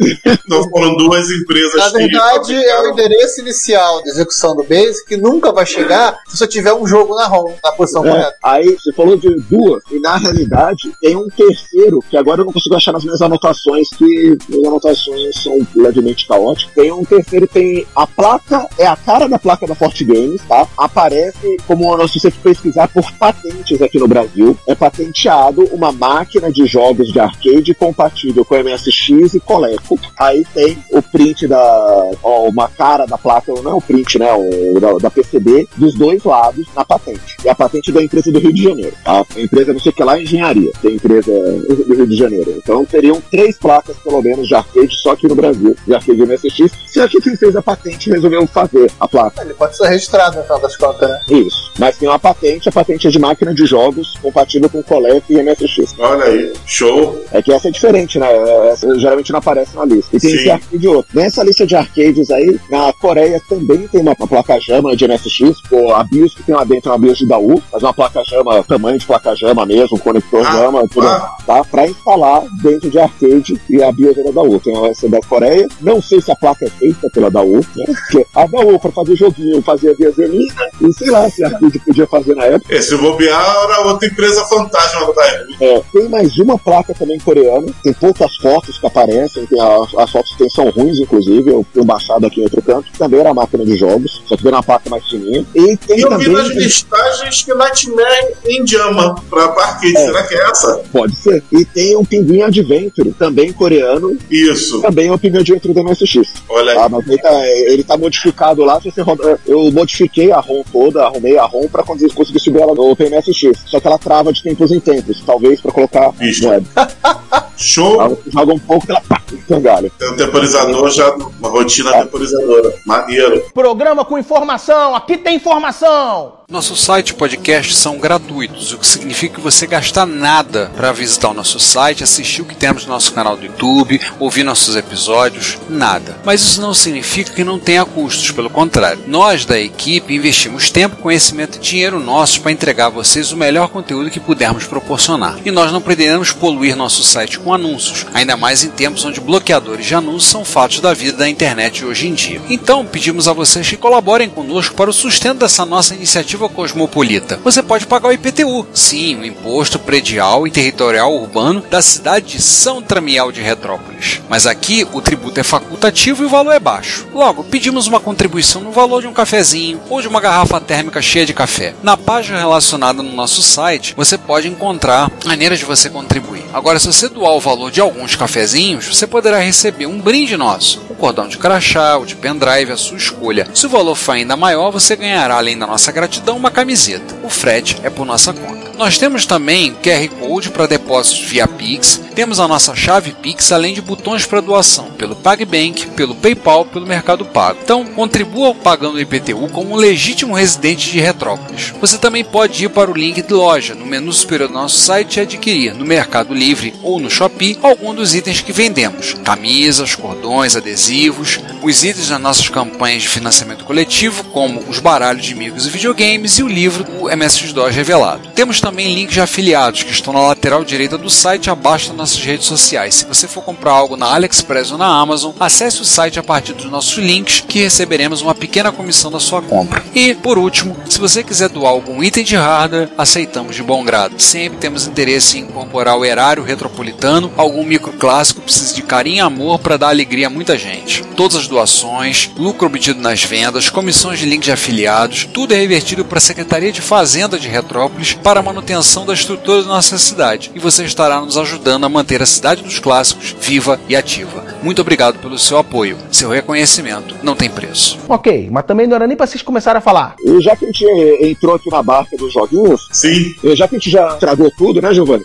Então foram duas empresas Na que verdade, é o endereço inicial da execução do Basic que nunca vai chegar se você tiver um jogo na ROM, na posição É, correta. aí você falou de duas, e na realidade tem um terceiro, que agora eu não consigo achar nas minhas anotações, que minhas anotações são levemente caóticas. Tem um terceiro, tem a placa, é a cara da placa da Forte Games, tá? Aparece como se você pesquisar por patentes aqui no Brasil, é patenteado uma máquina de jogos de arcade compatível com MSX e Coleco. Aí tem o print da. Ó, uma cara da placa, não é o print, né? O, da, da PCB, dos dois lados na patente. E a patente da empresa do Rio de Janeiro. A empresa não sei o que lá, engenharia. Tem empresa do Rio de Janeiro. Então teriam três placas, pelo menos, de arcade só aqui no Brasil, de arcade MSX. Se a quem fez a patente resolveu fazer a placa. Ele pode ser registrado, no final das contas, né? Isso. Mas tem uma patente, a patente é de máquina de jogos compatível com Colette e MSX. Olha aí, show. É que essa é diferente, né? Essa geralmente não aparece na lista. E tem Sim. esse arcade outro. Nessa lista de arcades aí, na Coreia também tem uma, uma placa-jama de MSX. Pô, a BIOS que tem lá dentro é uma BIOS de Daú, mas uma placa-jama, tamanho de placa-jama mesmo, conector Ah, jama, tudo, ah. tá? Pra instalar dentro de arcade e a BIOS é da Daú. Tem essa da Coreia. Não sei se a placa é feita pela Daú, né? Porque a Daú, pra fazer joguinho, fazia gasolina, e sei lá se a arcade podia fazer na época. Esse bobear era outra empresa fantasma da época. É, tem mais uma placa também coreana, tem poucas fotos que aparecem, tem a- as fotos que tem são ruins, inclusive, eu tenho baixado aqui em outro canto, também era máquina de jogos, só que veio uma placa mais fininha. E tem E eu vi também. nas listagens que Nightmare Jama pra arcade. É. Será que é essa? Pode ser. E tem um Pinguim Adventure, também coreano, Isso. também é um Pinguim Adventure da MSX. Olha aí. Ah, mas ele tá, ele tá modificado lá. Se você roda, eu modifiquei a ROM toda, arrumei a ROM pra conseguir conseguir subir ela no PMSX. Só que ela trava de tempos em tempos, talvez pra colocar no web. Show. Ela joga um pouco, ela pá, engalha. Tem um temporizador já, uma rotina temporizadora. Maneiro. Programa com informação, aqui tem informação. Nosso site e podcast são gratuitos, o que significa que você gasta nada para visitar o nosso site, assistir o que temos no nosso canal do YouTube, ouvir nossos episódios, nada. Mas isso não significa que não tenha custos, pelo contrário. Nós da equipe investimos tempo, conhecimento e dinheiro nossos para entregar a vocês o melhor conteúdo que pudermos proporcionar. E nós não pretendemos poluir nosso site com anúncios, ainda mais em tempos onde bloqueadores de anúncios são fatos da vida da internet hoje em dia. Então, pedimos a vocês que colaborem conosco para o sustento dessa nossa iniciativa cosmopolita. Você pode pagar o IPTU, sim, o Imposto Predial e Territorial Urbano da cidade de São Tramiel de Retrópolis. Mas aqui o tributo é facultativo e o valor é baixo. Logo, pedimos uma contribuição no valor de um cafezinho ou de uma garrafa térmica cheia de café. Na página relacionada no nosso site, você pode encontrar maneiras de você contribuir. Agora, se você doar o valor de alguns cafezinhos, você poderá receber um brinde nosso, um cordão de crachá ou de pendrive, a sua escolha. Se o valor for ainda maior, você ganhará, além da nossa gratidão, uma camiseta. O frete é por nossa conta. Nós temos também QR Code para depósitos via Pix, temos a nossa chave Pix, além de botões para doação pelo PagBank, pelo PayPal, pelo Mercado Pago. Então, contribua pagando o IPTU como um legítimo residente de Retrópolis. Você também pode ir para o link de loja no menu superior do nosso site e adquirir no Mercado Livre ou no Shopee algum dos itens que vendemos: camisas, cordões, adesivos, os itens das nossas campanhas de financiamento coletivo, como os baralhos de amigos e videogames e o livro do MSX2 revelado. Temos também links de afiliados que estão na lateral direita do site abaixo das nossas redes sociais. Se você for comprar algo na AliExpress ou na Amazon, acesse o site a partir dos nossos links que receberemos uma pequena comissão da sua compra. E, por último, se você quiser doar algum item de hardware, aceitamos de bom grado. Sempre temos interesse em incorporar o erário retropolitano, algum microclássico que precisa de carinho e amor para dar alegria a muita gente. Todas as doações, lucro obtido nas vendas, comissões de link de afiliados, tudo é revertido para a Secretaria de Fazenda de Retrópolis para a manutenção da estrutura da nossa cidade. E você estará nos ajudando a manter a cidade dos clássicos viva e ativa. Muito obrigado pelo seu apoio. Seu reconhecimento não tem preço. Ok, mas também não era nem pra vocês começarem a falar. E já que a gente entrou aqui na barca dos joguinhos, Sim. já que a gente já estragou tudo, né, Giovanni?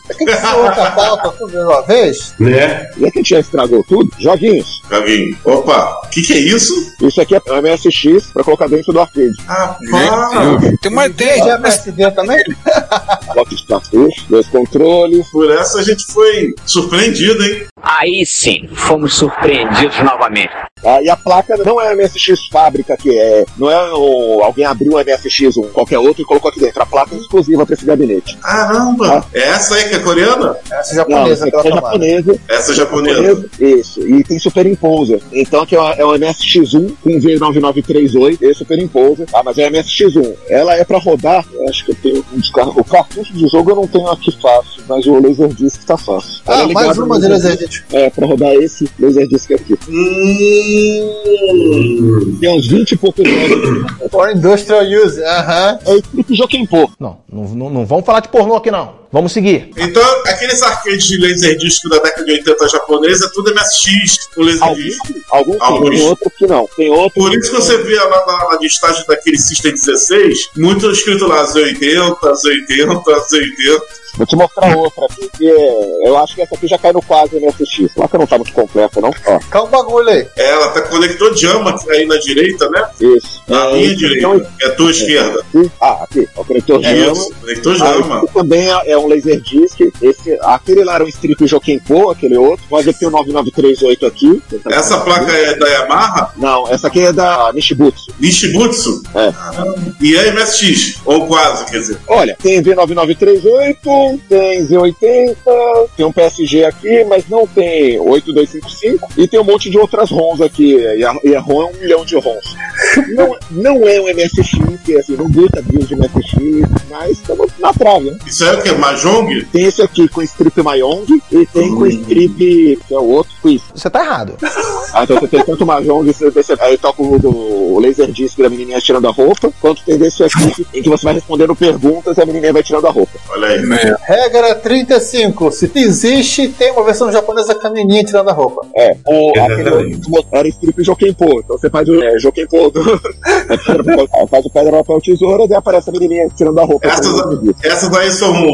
Outra pauta tudo de uma vez? Né? Já que a gente já estragou tudo, joguinhos. Joguinho. Opa, o que, que é isso? Isso aqui é MSX pra colocar dentro do arcade. Rapaz, Tem uma Tem já ideia. PSD também? Bloco de cartucho, dois controles. por essa a gente foi surpreendido, hein? Aí sim, fomos surpreendidos novamente. Tá? E a placa não é MSX fábrica que é. Não é o, alguém abriu um MSX, um qualquer outro e colocou aqui dentro. A placa é exclusiva pra esse gabinete. Caramba! É essa aí que é coreana? Essa Não, japonesa essa que aqui é ela tomada. japonesa. Essa é japonesa. japonesa. Isso. E tem superimposer. Então aqui é o, é o MSX1 com V9938. Esse superimposer. Ah, mas é MSX1. Ela é pra rodar. Eu acho que eu tenho um descar... O cartucho de jogo eu não tenho aqui fácil, mas o Laserdisc tá fácil. Ela Ah, é mais uma Laserdisc. É, pra rodar esse Laserdisc aqui. Hum, Tem uns 20 e poucos jogos. For Industrial Use, aham. É tipo Jokenpô. Não, não, não, não vamos falar de pornô aqui não. Vamos seguir. Então, aqueles arcades de Laserdisc da década de 80 japonesa, é tudo MSX com Laserdisc. Alguns sim, Alguns. tem outro que não. Tem outro. Por isso que você vê lá na, na listagem daquele System 16, muito escrito lá Z80, Z80, Z80. Vou te mostrar outra aqui, que é- eu acho que essa aqui já cai no quase MSX. Lá que não tá muito completa, não. Ó, Calma o bagulho aí. Ela tá conector Jama aí na direita, né? isso. Na É, minha esse direita. É a tua esquerda. aqui. Ah, aqui. É o conector É Jama. isso. Conector Ah, Jama. esse também é, é um Laserdisc. Esse, aquele lá era um strip Jokenpo, aquele outro. Ver que tem o 9938 aqui. Essa placa é da Yamaha? Não, essa aqui é da Nishibutsu. Nishibutsu? É. E é MSX, ou quase, quer dizer. Olha, tem V9938, tem Z80, tem um PSG aqui, mas não tem 8255 e tem um monte de outras ROMs aqui. E a, e a ROM é um milhão de ROMs. Não, não é um MSX, que, assim, não grita build de MSX, mas estamos na trave, né? Isso é o que? Mahjong? Tem esse aqui com strip Mayong e tem com strip, que é o outro, Quiz. Você tá errado. Ah, então você tem tanto Mahjong, você, aí toca o do Laserdisc da menininha tirando a roupa, quanto tem desse aqui em que você vai respondendo perguntas e a menininha vai tirando a roupa. Olha aí. Regra 35. Se existe, tem uma versão japonesa com a menininha tirando a roupa. É, o, aquele, era strip Jokenpo, então você faz o é, Jokenpo do, faz o pedra, papel, tesouras e aparece a menininha tirando a roupa. Essas, essas daí são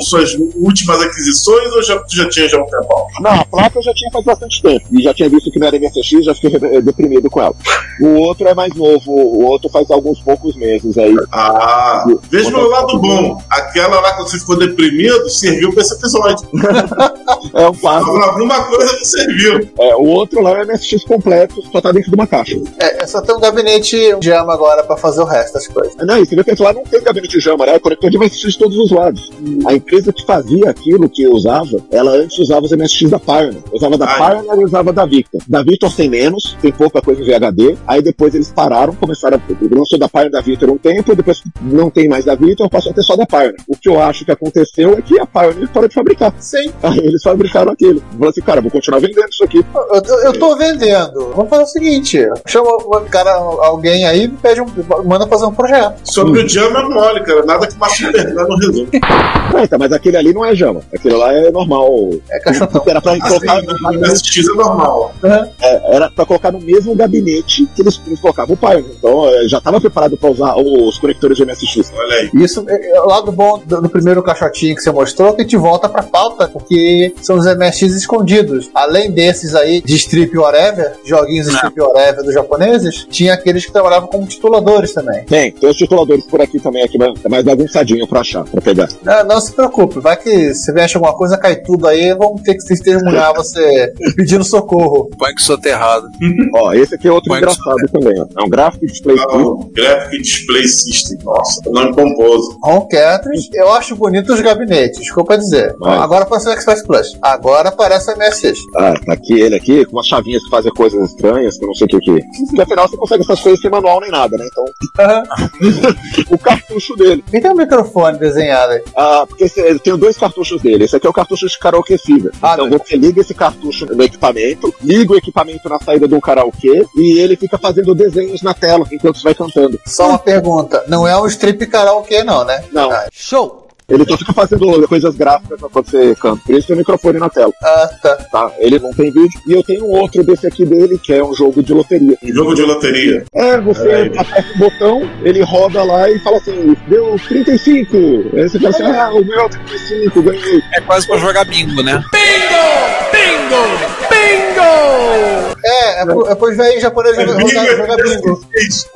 últimas aquisições ou já, já tinha já um tempo? Não, a placa eu já tinha faz bastante tempo. E já tinha visto que não era MSX, já fiquei eh, deprimido com ela. O outro é mais novo, o outro faz alguns poucos meses aí. Ah, veja pelo lado bom. Aquela lá que você ficou deprimido serviu pra esse episódio. É um. Pra alguma coisa que serviu. É, o outro lá é MSX completo, só tá dentro de uma caixa. É, é só ter um gabinete de ama agora pra fazer o resto das coisas. Não, e você vê que esse lá não tem gabinete Jama, né? É conector de MSX de todos os lados. A empresa que fazia aquilo que eu usava, ela antes usava os MSX da Pioneer. Usava da Ai. Pioneer e usava da Victor. Da Victor tem menos, tem pouca coisa em VHD. Aí depois eles pararam, começaram a. Lançou da Pioneer e da Victor um tempo, depois não tem mais da Victor, passou a ter só da Pioneer. O que eu acho que aconteceu é que a Pioneer parou de fabricar. Sim. Aí eles fabricaram aquilo. Falaram assim, cara, vou continuar vendendo isso aqui. Eu, eu- eu tô vendendo. Vamos fazer o seguinte: chama um cara, alguém aí e pede um, manda fazer um projeto. Sobre o Jam é mole, cara. Nada que Super não resolve. Ah, então, mas aquele ali não é Jama. Aquele lá é normal. É caixotão. Era pra colocar. Assim, o MSX é normal. É, era pra colocar no mesmo gabinete que eles, eles colocavam o Pioneer. Então é, já tava preparado pra usar os conectores de MSX. Olha aí. Isso é, é o lado bom do, do primeiro caixotinho que você mostrou, que a gente volta pra pauta, porque são os MSX escondidos. Além desses aí de strip whatever, joguinhos strip whatever dos japoneses, tinha aqueles que trabalhavam como tituladores também. Tem, tem os tituladores por aqui também, aqui, mas é mais bagunçadinho pra achar, pra pegar. Não, não se preocupe, vai que se mexe alguma coisa, cai tudo aí, vamos ter que testemunhar você pedindo socorro. Põe que soterrado. Ó, esse aqui é outro Mas- engraçado também, ó. É um gráfico display Ah, system. Graphic Display System. Nossa, nome pomposo. Home Cartridge, eu acho bonito os gabinetes, desculpa dizer. Vai. Agora aparece o Express Plus. Agora aparece o MSX. Ah, tá aqui ele aqui, com umas chavinhas que fazem coisas estranhas, que eu não sei o que que. Porque afinal você consegue essas coisas sem manual nem nada, né? Então, Aham. o cartucho dele. E tem um microfone desenhado aí. Ah, porque esse- eu tenho dois cartuchos dele. Esse aqui é o cartucho de karaokê Fever. Ah, então não. você liga esse cartucho no equipamento, liga o equipamento na saída de um karaokê e ele fica fazendo desenhos na tela enquanto você vai cantando. Só uma pergunta, não é um strip karaokê não, né? Não. Ah, Show! Ele só fica fazendo coisas gráficas quando você canta. Por isso tem o microfone na tela, Ah, tá. tá? Ele não tem vídeo. E eu tenho um outro desse aqui dele, que é um jogo de loteria. Um jogo de loteria. É, você É. aperta um botão, ele roda lá e fala assim, deu 35. Aí você fala assim, ah, o meu é 35, ganhei. É quase pra jogar bingo, né? É, é, pro- é pros velhos japoneses jogar, Bingo jogar, é jogar bingo.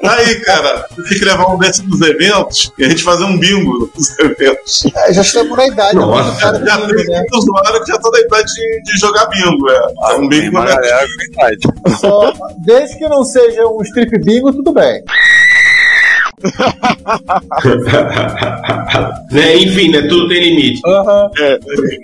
Aí, cara, eu tenho que levar um desses nos eventos e a gente fazer um bingo nos eventos. É, já estamos na idade. Nossa, né? Cara, Já tem né? muito usuário que já tá na idade de, de jogar bingo, é. É um bingo né? galera, é verdade. Só, desde que não seja um strip bingo, tudo bem. né? Enfim, né? Tudo tem limite. É,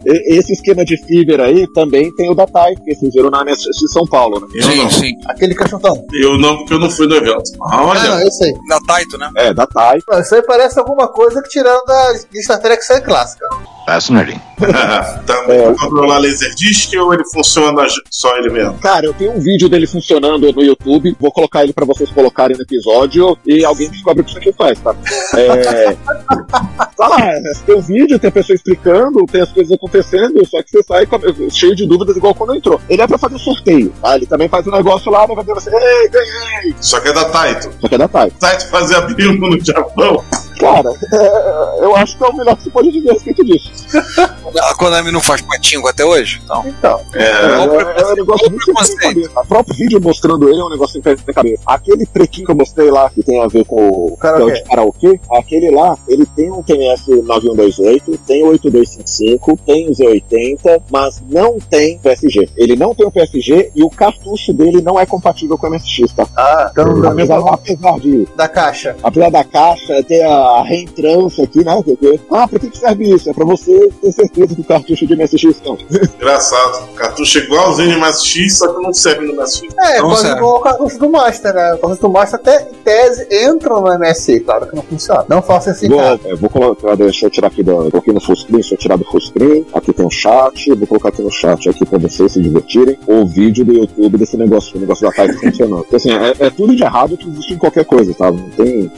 e- esse esquema de Fever aí também tem o da TAI, que vocês viram na MSX de São Paulo, né? Eu sim, não. sim. Aquele caixotão. Eu não, porque eu não fui no evento. Ah, Ah, olha. não, eu sei. Da Taito, né? É, da TAI. Não, Isso aí parece alguma coisa que tiraram da de Star Trek série clássica. Fascinating. Também pra controlar Laserdisc ou ele funciona só ele mesmo? Cara, eu tenho um vídeo dele funcionando no YouTube, vou colocar ele pra vocês colocarem no episódio e alguém descobre o que isso aqui faz, tá? É... tá lá, tem um vídeo, tem a pessoa explicando, tem as coisas acontecendo, só que você sai com- cheio de dúvidas igual quando entrou. Ele é pra fazer sorteio, tá? Ele também faz um negócio lá, vai fazer você, ei, ganhei! Só que é da Taito. Só que é da Taito. Taito fazia bingo no Japão. Cara, é, eu acho que é o melhor que você pode dizer a respeito disso. A Konami não faz patingo até hoje? Não. Então. É, é, é um negócio muito sem pé nem cabeça. O próprio vídeo mostrando ele é um negócio sem cabeça. Aquele pretinho que eu mostrei lá, que tem a ver com o Karaokê. é o de karaokê, aquele lá, ele tem um TF9128, tem o 8255, tem o Z80, mas não tem PSG. Ele não tem o PSG e o cartucho dele não é compatível com o MSX, tá? Ah, então apesar, apesar de da caixa. apesar da caixa ter a reentrância aqui, né? Porque, ah, pra que que serve isso? É pra você ter certeza que o cartucho de MSX não. Engraçado. Cartucho é igualzinho de MSX, só que não serve no MSX. É, Não quase igual o cartucho do Master, né? O cartucho do Master até em tese entra no MSI, claro que não funciona. Não faça esse Vou, caso. é, vou colocar, deixa eu tirar aqui do, coloquei no full screen, deixa eu tirar do full screen. Aqui tem um chat, vou colocar aqui no chat aqui pra vocês se divertirem. O vídeo do YouTube desse negócio, o negócio da Type funcionando. Porque, assim, é, é tudo de errado que existe em qualquer coisa, tá? Não tem.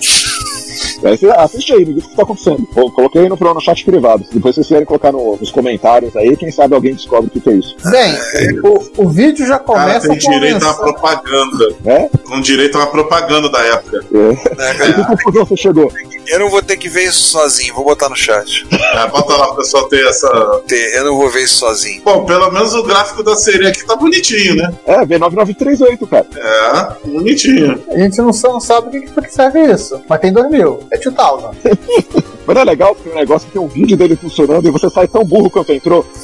Aí você assiste aí, me diz o que tá acontecendo. Eu coloquei no, pro- no chat privado. Depois vocês quiserem colocar no- nos comentários aí, quem sabe alguém descobre o que, que é isso. Bem, o, o vídeo já Cara, começa tem com a direito a uma menção- propaganda. É? Com direito a uma propaganda da época. É. que confusão você chegou? Eu não vou ter que ver isso sozinho, vou botar no chat. É, bota lá pro pessoal ter essa. Ter- Eu não vou ver isso sozinho. Bom, pelo menos o gráfico da série aqui tá bonitinho, né? É, V9938, cara. É, bonitinho. A gente não, não sabe o que, que serve isso, mas tem 2000. É 2000. Mas não é legal que tem um negócio que tem um vídeo dele funcionando e você sai tão burro quanto entrou.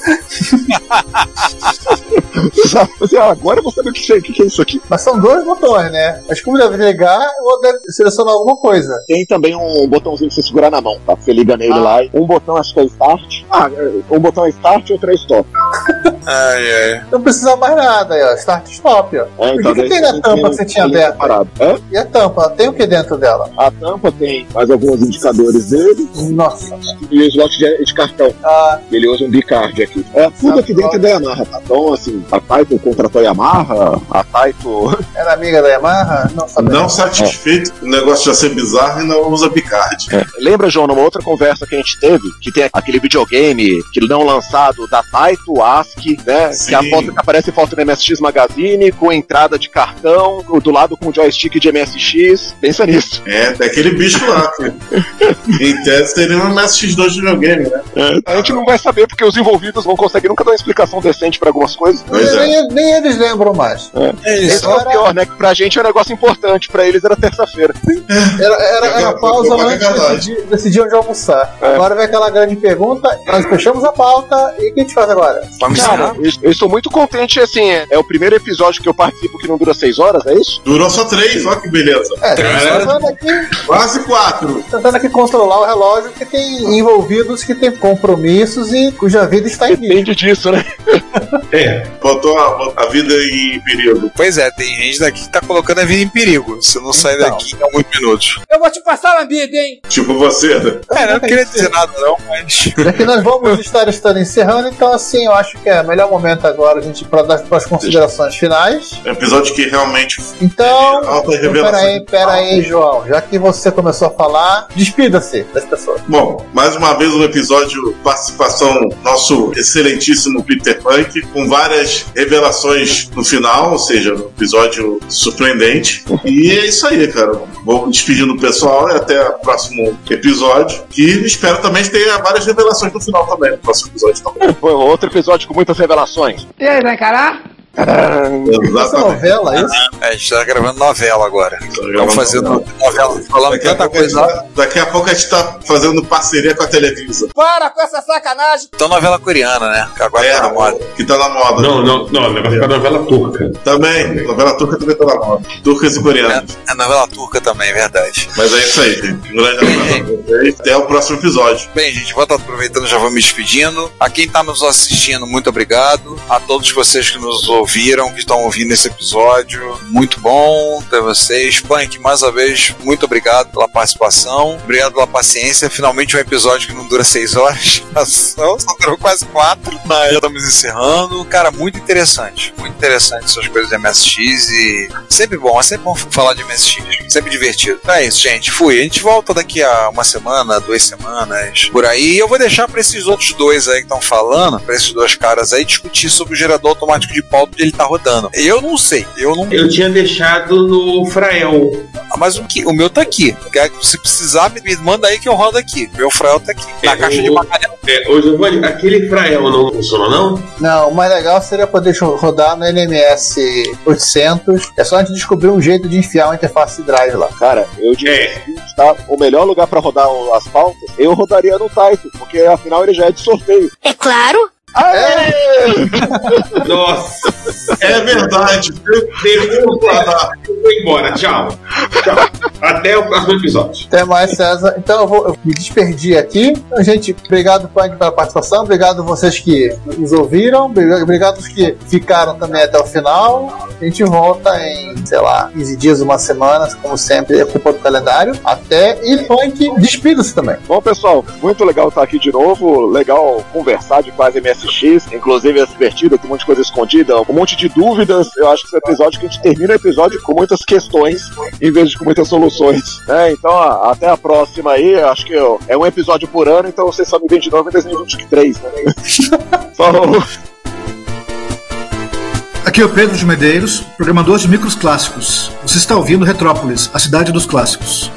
Ah, agora eu vou saber o que, é- o que é isso aqui. Mas são dois botões, né? Mas como deve ligar, eu deve selecionar alguma coisa. Tem também um botãozinho pra você segurar na mão, tá? Você liga nele Ah. lá. Um botão acho que é Start. Ah, um botão é Start e outro é Stop. Ai, ai. Não precisa mais nada aí, ó. Start stop, ó. É, o então que, que daí tem na tampa tem que você tinha a linha aberta? separada. É? E a tampa? Tem o que dentro dela? A tampa tem mais alguns indicadores dele Nossa. e o slot de, de cartão. Ah, Ele usa um bicard aqui. É, tudo aqui dentro é da Yamaha, tá? Então, assim, a Taito contratou a Yamaha, a Taito. era amiga da Yamaha? Não. Não satisfeito com o negócio já ser bizarro e não usa bicard. Lembra, João, numa outra conversa que a gente teve, que tem aquele videogame que não lançado da Taito, ASCII, né? Sim. Que a foto que aparece foto no MSX Magazine, com entrada de cartão, do lado com joystick de MSX. Pensa nisso. É, tem aquele bicho lá. que, em tese teria um MSX2 de videogame, né? A gente não vai saber porque os envolvidos não conseguem nunca dar uma explicação decente pra algumas coisas. Pois é. nem, nem eles lembram mais. É Esse isso. é o pior, né? Que pra gente é um negócio importante, pra eles era terça-feira. Era, era, era Foi- pausa antes de decidir, decidir onde almoçar. É. Agora vem aquela grande pergunta. Nós fechamos a pauta e o que a gente faz agora? Vamos Cara, eu, eu estou muito contente, assim, é, é o primeiro episódio que eu participo que não dura seis horas, é isso? Durou só três, olha que beleza. É, tentando aqui, Quase quatro. tentando aqui controlar o relógio, porque tem envolvidos que têm compromissos e cuja vida está em risco. Depende disso, né? É, Botou a, a vida em perigo. Pois é, tem gente daqui que tá colocando a vida em perigo. Se não sair Então. daqui em alguns minutos. Eu vou te passar uma vida, hein? Tipo você, né? É, eu não queria dizer nada não, mas... Já que nós vamos estar estando encerrando, então assim, eu acho que é o melhor momento agora a gente para dar para as considerações finais. É um episódio que realmente Então, alta então revelação. peraí, peraí, João. Já que você começou a falar, despida-se das pessoas. Bom, mais uma vez um episódio, participação nosso excelentíssimo Peter Punk, com várias revelações no final, ou seja, um episódio surpreendente. E é isso aí, cara. Vou despedindo o pessoal e até o próximo episódio. E espero também tenha várias revelações no final também, no próximo episódio também. Foi outro episódio com muitas revelações. E aí, vai encarar? Essa Exatamente. novela, isso? É, a gente tá gravando novela agora. Estamos fazendo novela, falando Daqui a, tanta coisa. tá, daqui a pouco a gente tá fazendo parceria com a Televisa. Para com essa sacanagem! Então novela coreana, né? Que agora É, tá na moda. que tá na moda. não, não, não, o negócio da novela turca. Também, novela turca também tá na moda. Turcas e coreanas. É novela turca também, é verdade. Mas é isso aí, gente. Um grande abraço. Até o próximo episódio. Bem, gente, vou estar aproveitando, já vou me despedindo. A quem está nos assistindo, muito obrigado. A todos vocês que nos ouviram ouviram, que estão ouvindo esse episódio. Muito bom ter vocês. Punk, mais uma vez, muito obrigado pela participação. Obrigado pela paciência. Finalmente um episódio que não dura seis horas. Só durou quase quatro. Mas já estamos encerrando. Cara, muito interessante. Muito interessante essas coisas de MSX e sempre bom. É sempre bom falar de MSX. Sempre divertido. Então é isso, gente. Fui. A gente volta daqui a uma semana, duas semanas, por aí. E eu vou deixar para esses outros dois aí que estão falando, para esses dois caras aí, discutir sobre o gerador automático de pauta onde ele tá rodando. Eu não sei. Eu não. Eu tinha deixado no Frael. Ah, Mas o, que, o meu tá aqui. Se precisar, me, manda aí que eu rodo aqui. Meu frael tá aqui. Na É, caixa o- de bacalhau. É, ô Giovanni, aquele Frael não funcionou, não? Não, o mais legal seria poder rodar no NMS 800. É só a gente descobrir um jeito de enfiar uma interface drive lá. Cara, eu diria É. tá? O melhor lugar pra rodar as pautas, eu rodaria no Taito, porque afinal ele já é de sorteio. É claro. Nossa, É verdade. derruba. Eu vou embora, tchau. Tchau. Até o próximo episódio. Até mais, César. Então eu vou eu me desperdi aqui. Então, gente, obrigado, Punk, pela participação. Obrigado vocês que nos ouviram. Obrigado os que ficaram também até o final. A gente volta em, sei lá, 15 dias, uma semana, como sempre, é culpa do calendário. Até. E Punk, despida-se também. Bom, pessoal, muito legal estar aqui de novo. Legal conversar de quase MSX. Inclusive, é divertido, tem um monte de coisa escondida, um monte de dúvidas. Eu acho que esse episódio que a gente termina o episódio com muitas questões, em vez de com muitas soluções. né? então, ó, até a próxima aí. Eu Acho que é um episódio por ano, então vocês só me veem de novo em 2023. Né? Falou! Aqui é o Pedro de Medeiros, programador de micros clássicos. Você está ouvindo Retrópolis, a cidade dos clássicos.